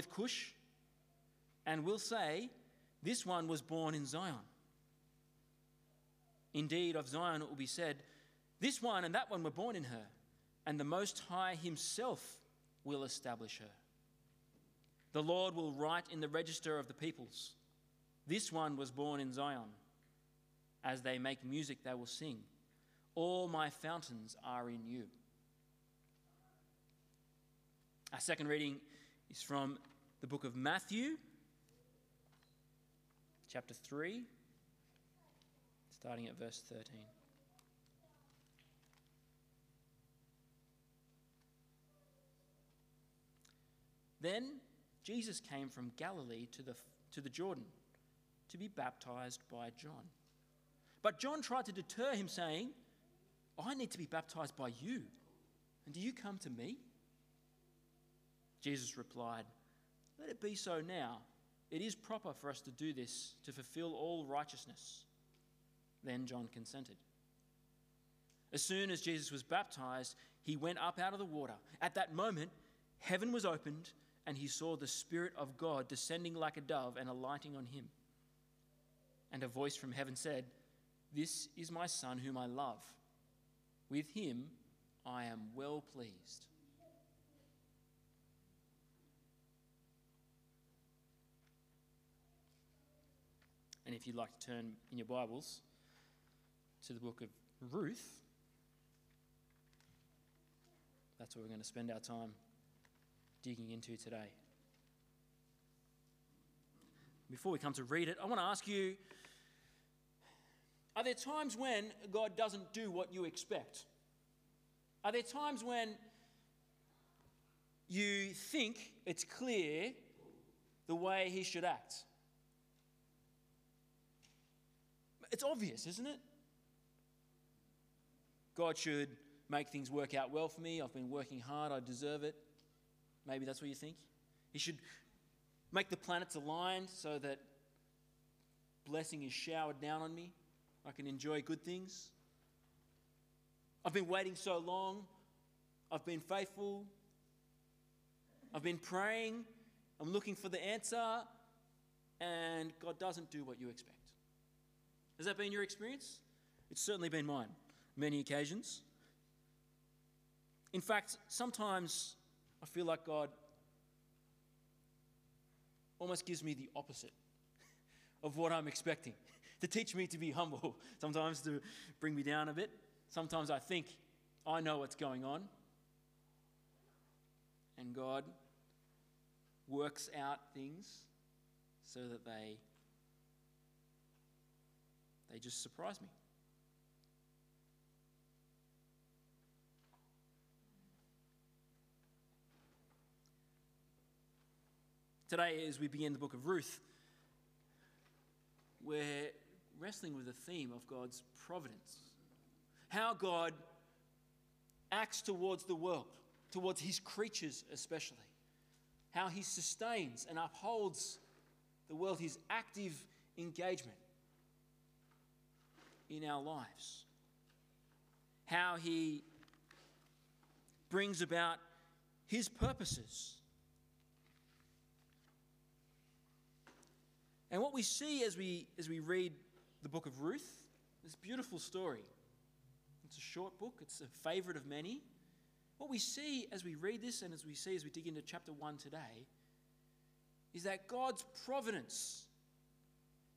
with Cush and will say, This one was born in Zion. Indeed, of Zion it will be said, This one and that one were born in her, and the Most High Himself will establish her. The Lord will write in the register of the peoples, This one was born in Zion. As they make music, they will sing, All my fountains are in you. Our second reading is from the book of Matthew, chapter 3, starting at verse 13. Then Jesus came from Galilee to the, to the Jordan to be baptized by John. But John tried to deter him, saying, I need to be baptized by you, and do you come to me? Jesus replied, Let it be so now. It is proper for us to do this to fulfill all righteousness. Then John consented. As soon as Jesus was baptized, he went up out of the water. At that moment, heaven was opened, and he saw the Spirit of God descending like a dove and alighting on him. And a voice from heaven said, This is my Son whom I love. With him I am well pleased. And if you'd like to turn in your Bibles to the book of Ruth, that's what we're going to spend our time digging into today. Before we come to read it, I want to ask you are there times when God doesn't do what you expect? Are there times when you think it's clear the way He should act? It's obvious, isn't it? God should make things work out well for me. I've been working hard. I deserve it. Maybe that's what you think. He should make the planets aligned so that blessing is showered down on me. I can enjoy good things. I've been waiting so long. I've been faithful. I've been praying. I'm looking for the answer. And God doesn't do what you expect. Has that been your experience? It's certainly been mine, many occasions. In fact, sometimes I feel like God almost gives me the opposite of what I'm expecting to teach me to be humble, sometimes to bring me down a bit. Sometimes I think I know what's going on, and God works out things so that they they just surprise me. Today, as we begin the book of Ruth, we're wrestling with the theme of God's providence. How God acts towards the world, towards his creatures especially. How he sustains and upholds the world, his active engagement in our lives. How he brings about his purposes. And what we see as we, as we read the book of Ruth, this beautiful story. It's a short book, it's a favorite of many. What we see as we read this and as we see as we dig into chapter 1 today is that God's providence,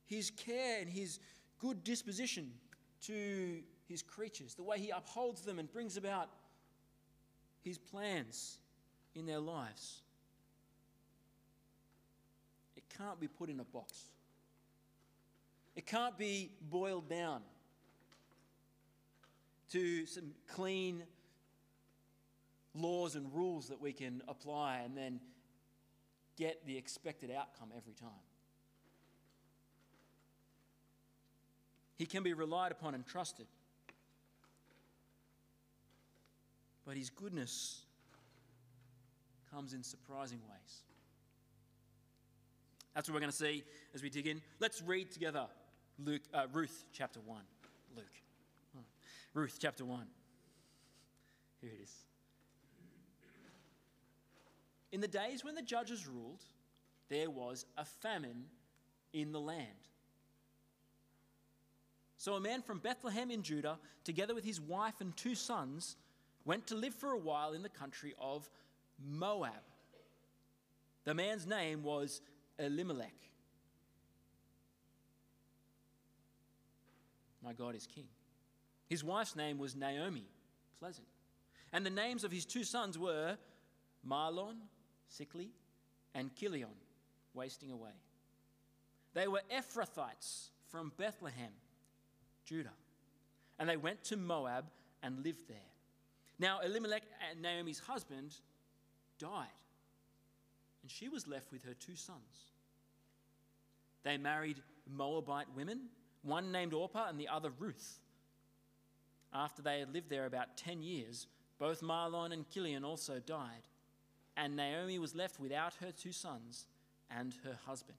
His care, and His good disposition to his creatures, the way he upholds them and brings about his plans in their lives. It can't be put in a box. It can't be boiled down to some clean laws and rules that we can apply and then get the expected outcome every time. He can be relied upon and trusted. But his goodness comes in surprising ways. That's what we're going to see as we dig in. Let's read together Luke, uh, Ruth chapter 1. Luke. Ruth chapter 1. Here it is. In the days when the judges ruled, there was a famine in the land. So a man from Bethlehem in Judah, together with his wife and two sons, went to live for a while in the country of Moab. The man's name was Elimelech. My God is king. His wife's name was Naomi, pleasant. And the names of his two sons were Mahlon, sickly, and Chilion, wasting away. They were Ephrathites from Bethlehem, Judah. And they went to Moab and lived there. Now, Elimelech, and Naomi's husband, died, and she was left with her two sons. They married Moabite women, one named Orpah and the other Ruth. After they had lived there about 10 years, both Mahlon and Chilion also died, and Naomi was left without her two sons and her husband.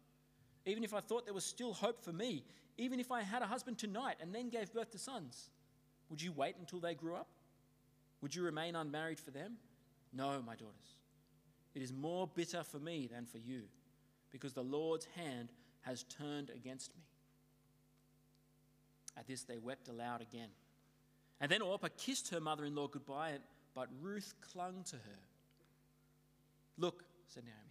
Even if I thought there was still hope for me, even if I had a husband tonight and then gave birth to sons, would you wait until they grew up? Would you remain unmarried for them? No, my daughters. It is more bitter for me than for you, because the Lord's hand has turned against me. At this, they wept aloud again. And then Orpah kissed her mother in law goodbye, but Ruth clung to her. Look, said Naomi,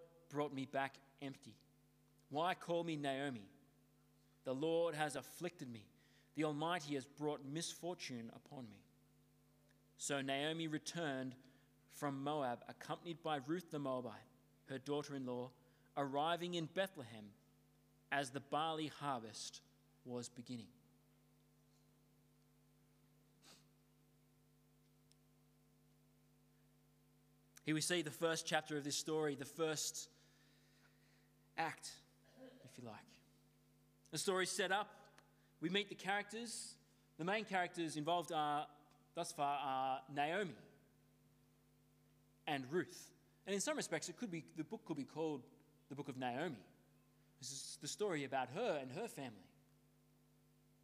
brought me back empty. Why call me Naomi? The Lord has afflicted me. The Almighty has brought misfortune upon me. So Naomi returned from Moab, accompanied by Ruth the Moabite, her daughter in law, arriving in Bethlehem as the barley harvest was beginning. Here we see the first chapter of this story, the first act, if you like. The story's set up. We meet the characters. The main characters involved are, thus far, are Naomi and Ruth. And in some respects, it could be, the book could be called the book of Naomi. This is the story about her and her family.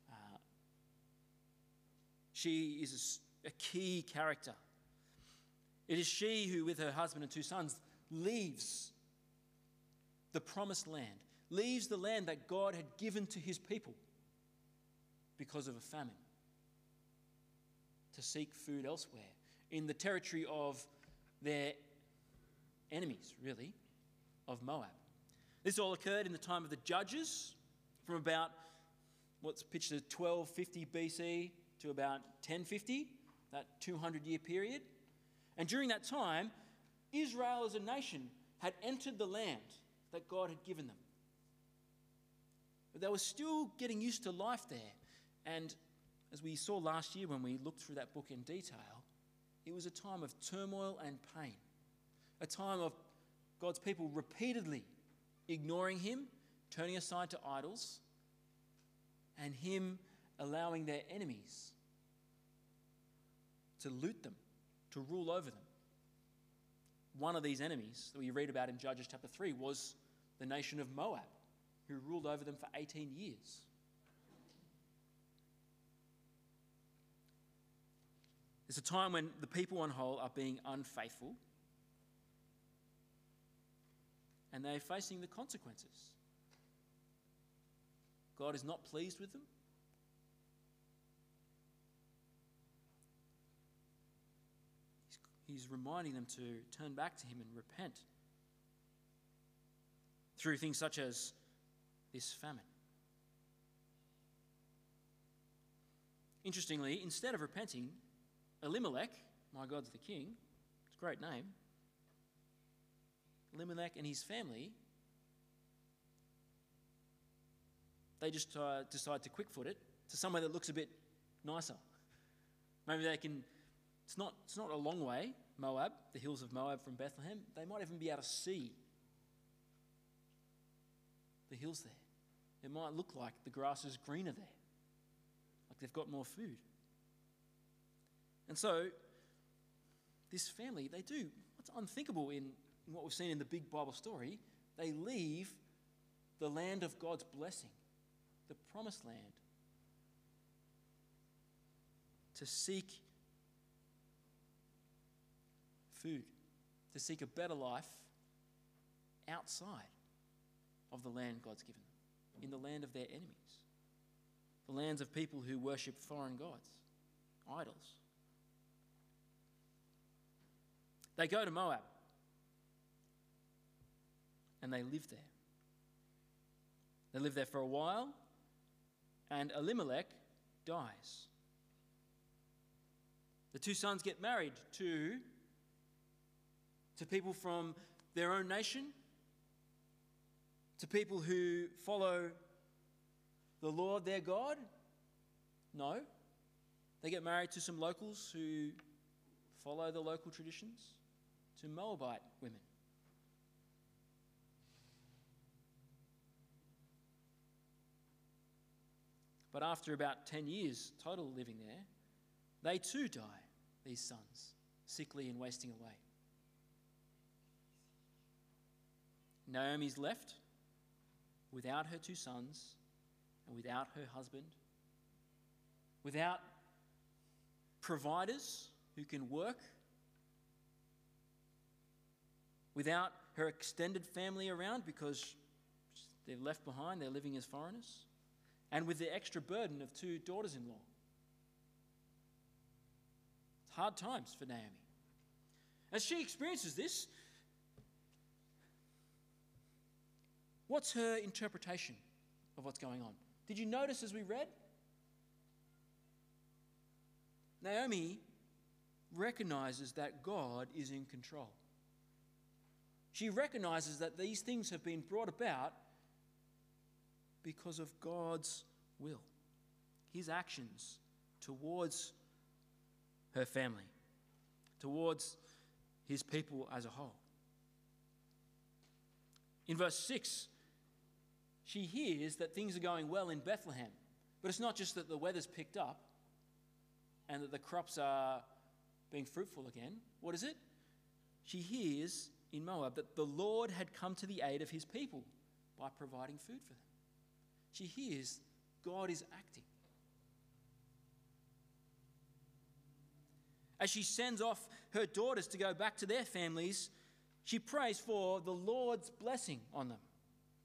Uh, she is a, a key character. It is she who, with her husband and two sons, leaves the promised land, leaves the land that God had given to his people because of a famine, to seek food elsewhere in the territory of their enemies, really, of Moab. This all occurred in the time of the judges from about what's pitched as 1250 BC to about 1050, that 200 year period. And during that time, Israel as a nation had entered the land that God had given them. But they were still getting used to life there. And as we saw last year when we looked through that book in detail, it was a time of turmoil and pain, a time of God's people repeatedly ignoring Him, turning aside to idols, and Him allowing their enemies to loot them, to rule over them. One of these enemies that we read about in Judges chapter 3 was the nation of Moab, who ruled over them for 18 years. It's a time when the people on whole are being unfaithful and they're facing the consequences. God is not pleased with them. He's reminding them to turn back to Him and repent through things such as this famine. Interestingly, instead of repenting, Elimelech, my God's the king, it's a great name, Elimelech and his family, they just uh, decide to quickfoot it to somewhere that looks a bit nicer. Maybe they can it's not, it's not a long way, Moab, the hills of Moab from Bethlehem. They might even be able to see the hills there. It might look like the grass is greener there, like they've got more food. And so, this family, they do what's unthinkable in, in what we've seen in the big Bible story. They leave the land of God's blessing, the promised land, to seek food, to seek a better life outside of the land God's given them, in the land of their enemies, the lands of people who worship foreign gods, idols. They go to Moab and they live there. They live there for a while, and Elimelech dies. The two sons get married to to people from their own nation, to people who follow the Lord their God? No. They get married to some locals who follow the local traditions, to Moabite women. But after about 10 years total living there, they too die, these sons, sickly and wasting away. Naomi's left without her two sons and without her husband, without providers who can work, without her extended family around because they're left behind, they're living as foreigners, and with the extra burden of two daughters in law. It's hard times for Naomi. As she experiences this, What's her interpretation of what's going on? Did you notice as we read? Naomi recognizes that God is in control. She recognizes that these things have been brought about because of God's will, His actions towards her family, towards His people as a whole. In verse 6, she hears that things are going well in Bethlehem. But it's not just that the weather's picked up and that the crops are being fruitful again. What is it? She hears in Moab that the Lord had come to the aid of his people by providing food for them. She hears God is acting. As she sends off her daughters to go back to their families, she prays for the Lord's blessing on them.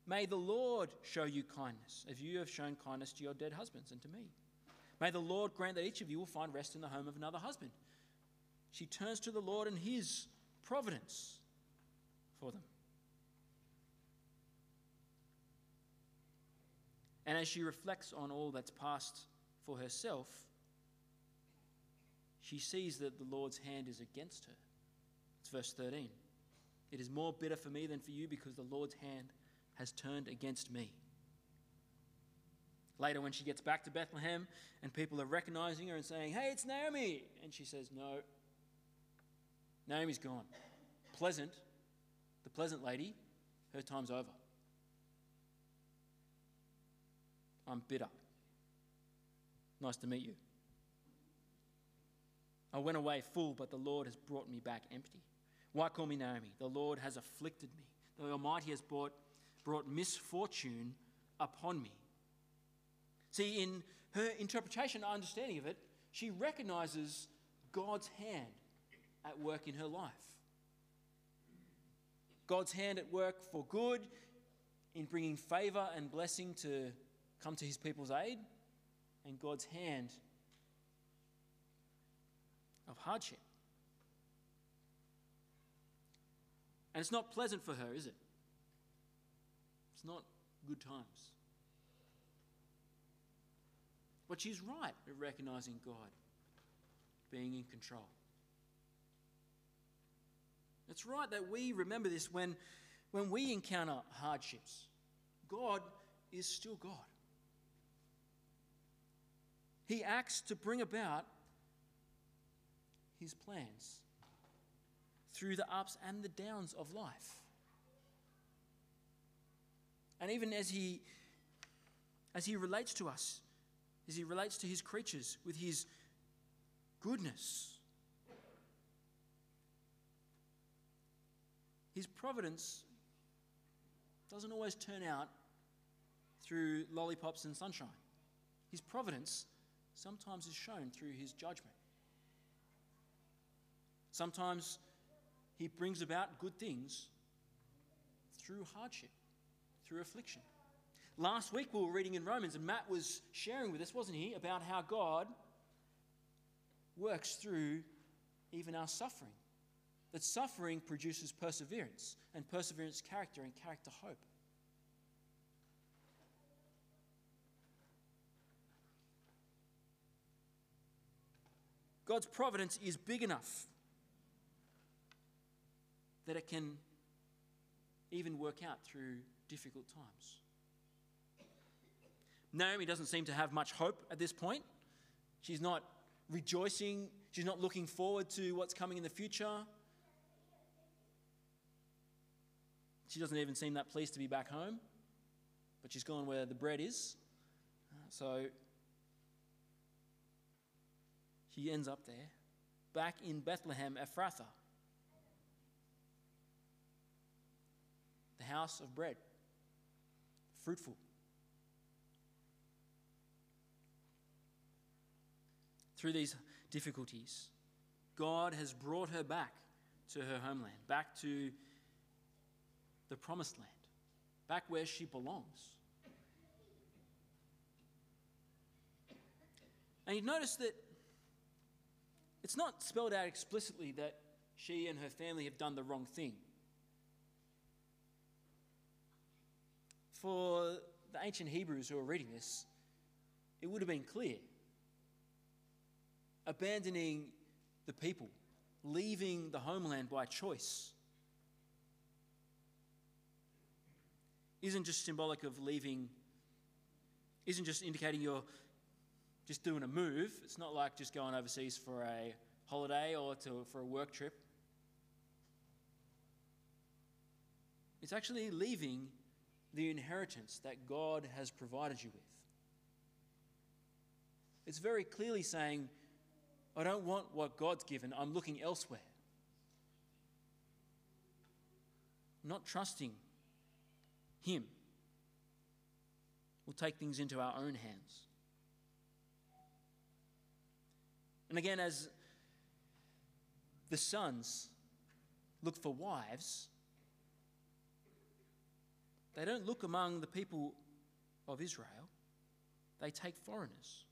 May the Lord show you kindness, as you have shown kindness to your dead husbands and to me. May the Lord grant that each of you will find rest in the home of another husband. She turns to the Lord and his providence for them. And as she reflects on all that's passed for herself, she sees that the Lord's hand is against her. It's verse 13. It is more bitter for me than for you because the Lord's hand has turned against me. Later, when she gets back to Bethlehem and people are recognizing her and saying, Hey, it's Naomi, and she says, No, Naomi's gone. Pleasant, the pleasant lady, her time's over. I'm bitter. Nice to meet you. I went away full, but the Lord has brought me back empty. Why call me Naomi? The Lord has afflicted me. The Almighty has brought, brought misfortune upon me. See, in her interpretation, understanding of it, she recognizes God's hand at work in her life. God's hand at work for good in bringing favor and blessing to come to his people's aid, and God's hand of hardship. And it's not pleasant for her, is it? It's not good times. But she's right at recognizing God being in control. It's right that we remember this when, when we encounter hardships. God is still God. He acts to bring about his plans through the ups and the downs of life. And even as he as he relates to us, as he relates to his creatures with his goodness, his providence doesn't always turn out through lollipops and sunshine. His providence sometimes is shown through his judgment. Sometimes he brings about good things through hardship, through affliction. Last week we were reading in Romans, and Matt was sharing with us, wasn't he, about how God works through even our suffering. That suffering produces perseverance, and perseverance, character, and character, hope. God's providence is big enough that it can even work out through difficult times. Naomi doesn't seem to have much hope at this point. She's not rejoicing, she's not looking forward to what's coming in the future. She doesn't even seem that pleased to be back home, but she's gone where the bread is. Uh, so she ends up there, back in Bethlehem, Ephrathah. The house of bread, fruitful. Through these difficulties, God has brought her back to her homeland, back to the promised land, back where she belongs. And you notice that it's not spelled out explicitly that she and her family have done the wrong thing. For the ancient Hebrews who are reading this, it would have been clear. Abandoning the people, leaving the homeland by choice, isn't just symbolic of leaving, isn't just indicating you're just doing a move. It's not like just going overseas for a holiday or to, for a work trip. It's actually leaving the inheritance that God has provided you with. It's very clearly saying, I don't want what God's given, I'm looking elsewhere. Not trusting Him. We'll take things into our own hands. And again, as the sons look for wives, they don't look among the people of Israel, they take foreigners.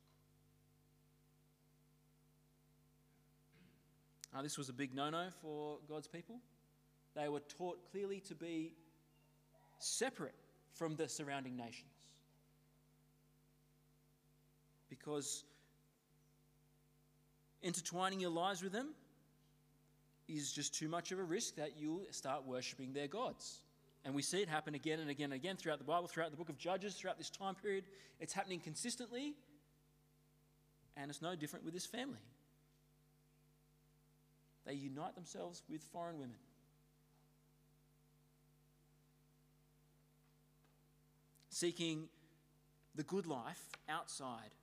This was a big no no for God's people. They were taught clearly to be separate from the surrounding nations. Because intertwining your lives with them is just too much of a risk that you'll start worshipping their gods. And we see it happen again and again and again throughout the Bible, throughout the book of Judges, throughout this time period. It's happening consistently, and it's no different with this family. They unite themselves with foreign women. Seeking the good life outside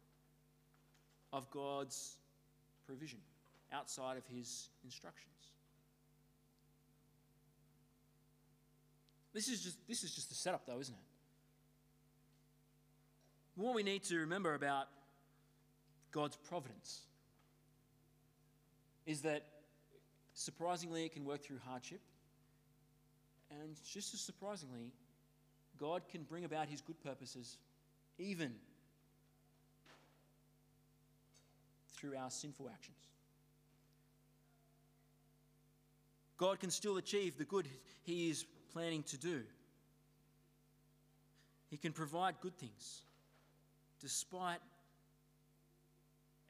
of God's provision, outside of His instructions. This is just, this is just a setup, though, isn't it? What we need to remember about God's providence is that surprisingly it can work through hardship, and just as surprisingly, God can bring about his good purposes even through our sinful actions. God can still achieve the good he is planning to do. He can provide good things despite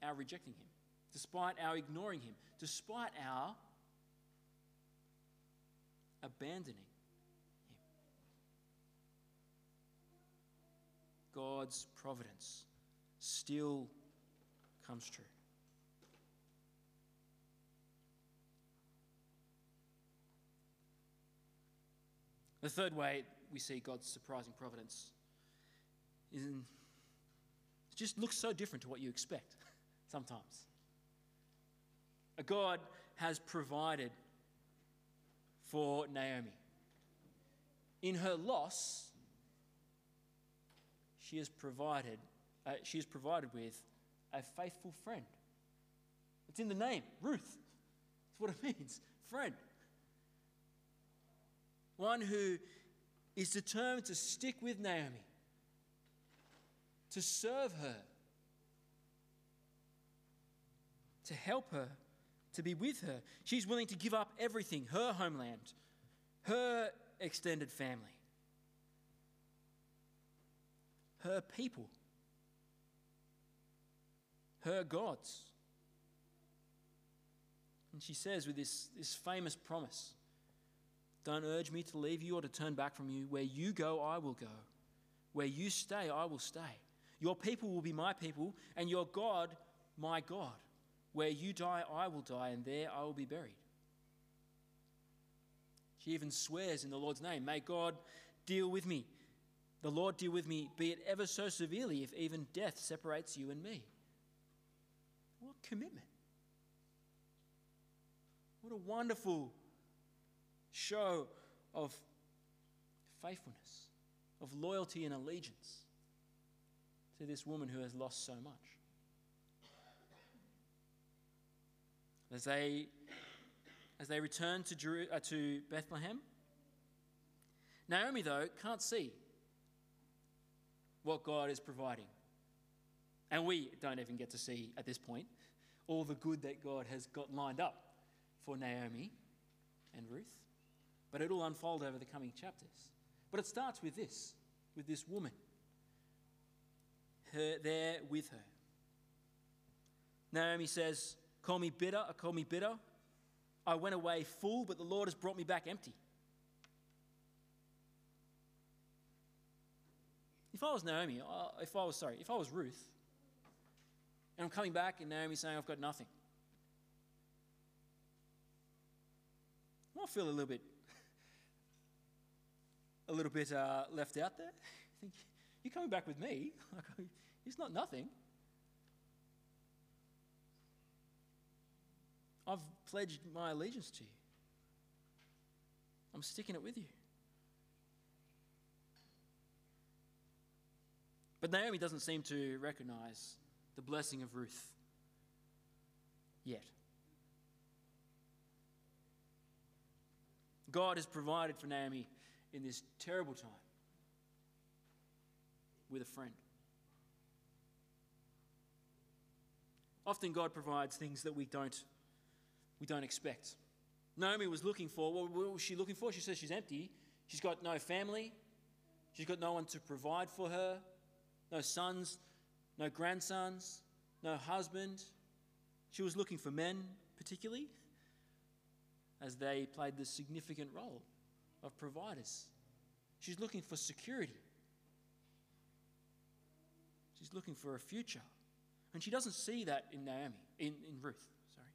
our rejecting Him, despite our ignoring Him, despite our abandoning Him. God's providence still comes true. The third way we see God's surprising providence is in, it just looks so different to what you expect sometimes. A God has provided for Naomi. In her loss, she has provided, uh, she is provided with a faithful friend. It's in the name, Ruth. That's what it means, friend one who is determined to stick with Naomi, to serve her, to help her, to be with her. She's willing to give up everything her homeland, her extended family, her people, her gods. And she says with this, this famous promise don't urge me to leave you or to turn back from you. Where you go, I will go. Where you stay, I will stay. Your people will be my people, and your God, my God. Where you die, I will die, and there I will be buried. She even swears in the Lord's name, May God deal with me. The Lord deal with me, be it ever so severely, if even death separates you and me. What commitment! What a wonderful show of faithfulness, of loyalty and allegiance to this woman who has lost so much. As they, as they return to, Jeru- uh, to Bethlehem, Naomi, though, can't see what God is providing. And we don't even get to see at this point all the good that God has got lined up for Naomi and Ruth but it'll unfold over the coming chapters. But it starts with this, with this woman, her there with her. Naomi says, Call me bitter, I call me bitter. I went away full, but the Lord has brought me back empty. If I was Naomi, uh, if I was sorry, if I was Ruth, and I'm coming back and Naomi's saying I've got nothing, I feel a little bit a little bit uh, left out there. think, you're coming back with me. it's not nothing. I've pledged my allegiance to you. I'm sticking it with you. But Naomi doesn't seem to recognize the blessing of Ruth yet. God has provided for Naomi in this terrible time with a friend. Often God provides things that we don't, we don't expect. Naomi was looking for, what was she looking for? She says she's empty. She's got no family. She's got no one to provide for her, no sons, no grandsons, no husband. She was looking for men, particularly. as they played the significant role of providers. She's looking for security. She's looking for a future. And she doesn't see that in Naomi, in, in Ruth, sorry.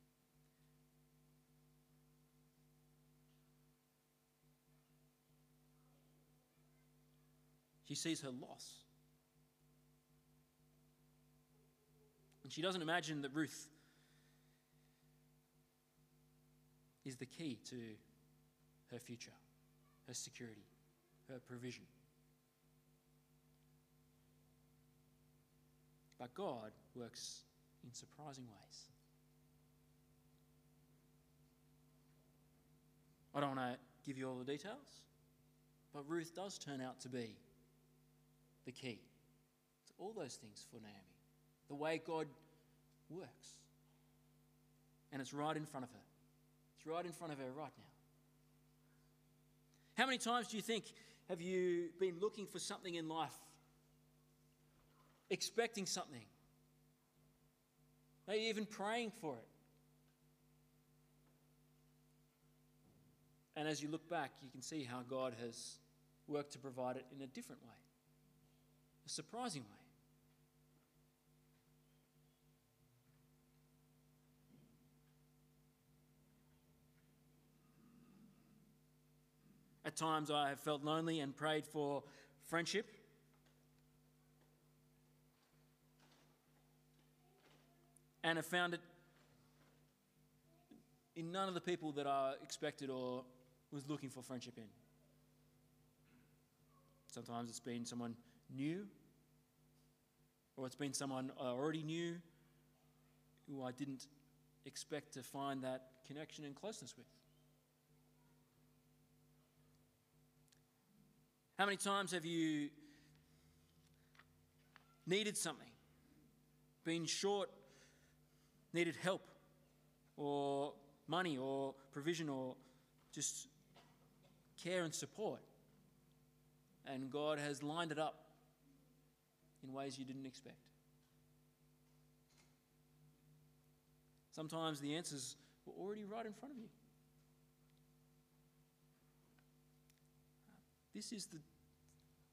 She sees her loss. And she doesn't imagine that Ruth is the key to her future, her security, her provision. But God works in surprising ways. I don't want to give you all the details, but Ruth does turn out to be the key to all those things for Naomi. The way God works. And it's right in front of her. It's right in front of her right now. How many times do you think have you been looking for something in life expecting something, maybe even praying for it. And as you look back, you can see how God has worked to provide it in a different way, a surprising way. At times, I have felt lonely and prayed for friendship and have found it in none of the people that I expected or was looking for friendship in. Sometimes it's been someone new, or it's been someone I already knew who I didn't expect to find that connection and closeness with. How many times have you needed something, been short needed help or money or provision or just care and support. And God has lined it up in ways you didn't expect. Sometimes the answers were already right in front of you. This is the.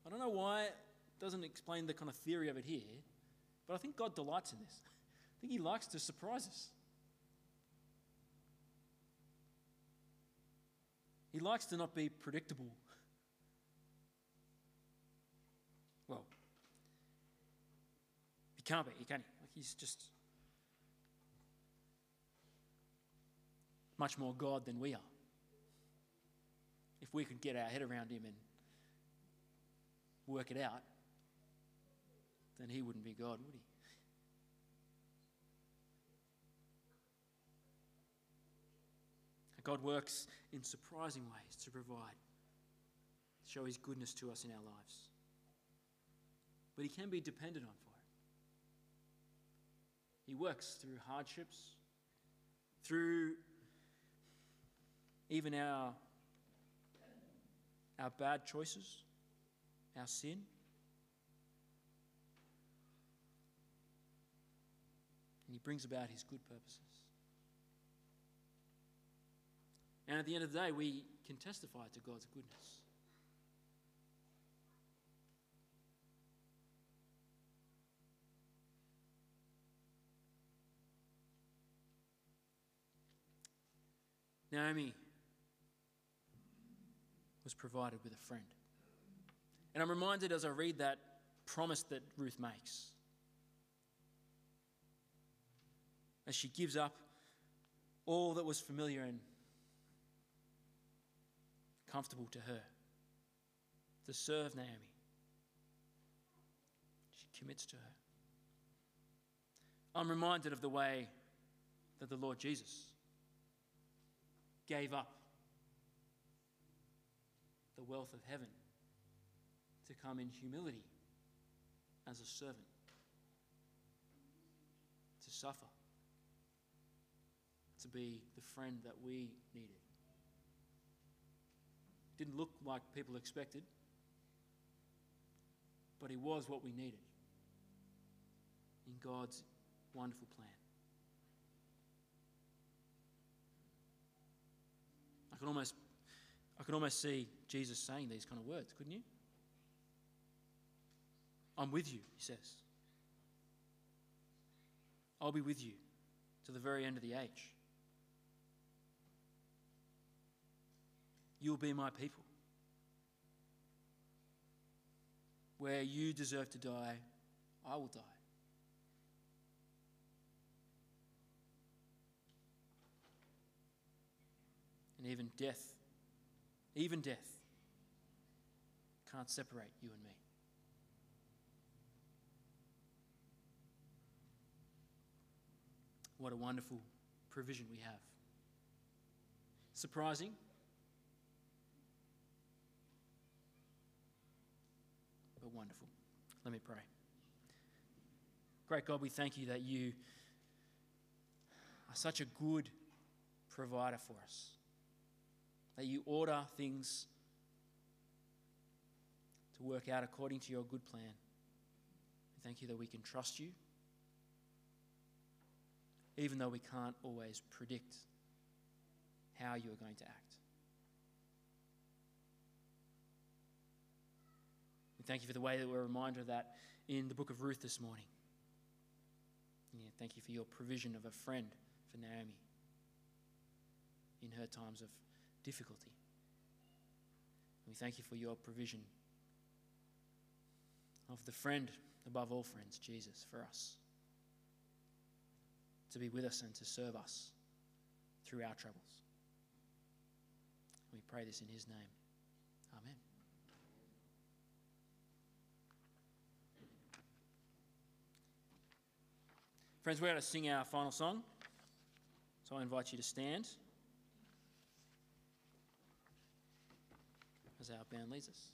I don't know why it doesn't explain the kind of theory of it here, but I think God delights in this. I think He likes to surprise us. He likes to not be predictable. Well, he can't be, he can't. Like he's just much more God than we are. If we could get our head around him and work it out, then he wouldn't be God, would he? God works in surprising ways to provide, show his goodness to us in our lives. But he can be depended on for it. He works through hardships, through even our, our bad choices, our sin. And he brings about his good purposes. And at the end of the day, we can testify to God's goodness. Naomi was provided with a friend. And I'm reminded as I read that promise that Ruth makes. As she gives up all that was familiar and comfortable to her to serve Naomi. She commits to her. I'm reminded of the way that the Lord Jesus gave up the wealth of heaven to come in humility as a servant, to suffer, to be the friend that we needed. Didn't look like people expected, but he was what we needed in God's wonderful plan. I can almost, I can almost see Jesus saying these kind of words, couldn't you? I'm with you, he says. I'll be with you to the very end of the age. You'll be my people. Where you deserve to die, I will die. And even death, even death, can't separate you and me. What a wonderful provision we have. Surprising, but wonderful. Let me pray. Great God, we thank you that you are such a good provider for us, that you order things to work out according to your good plan. We thank you that we can trust you even though we can't always predict how you are going to act. We thank you for the way that we're reminded of that in the book of Ruth this morning. Yeah, thank you for your provision of a friend for Naomi in her times of difficulty. We thank you for your provision of the friend above all friends, Jesus, for us to be with us and to serve us through our troubles. We pray this in his name. Amen. Friends, we're going to sing our final song. So I invite you to stand as our band leads us.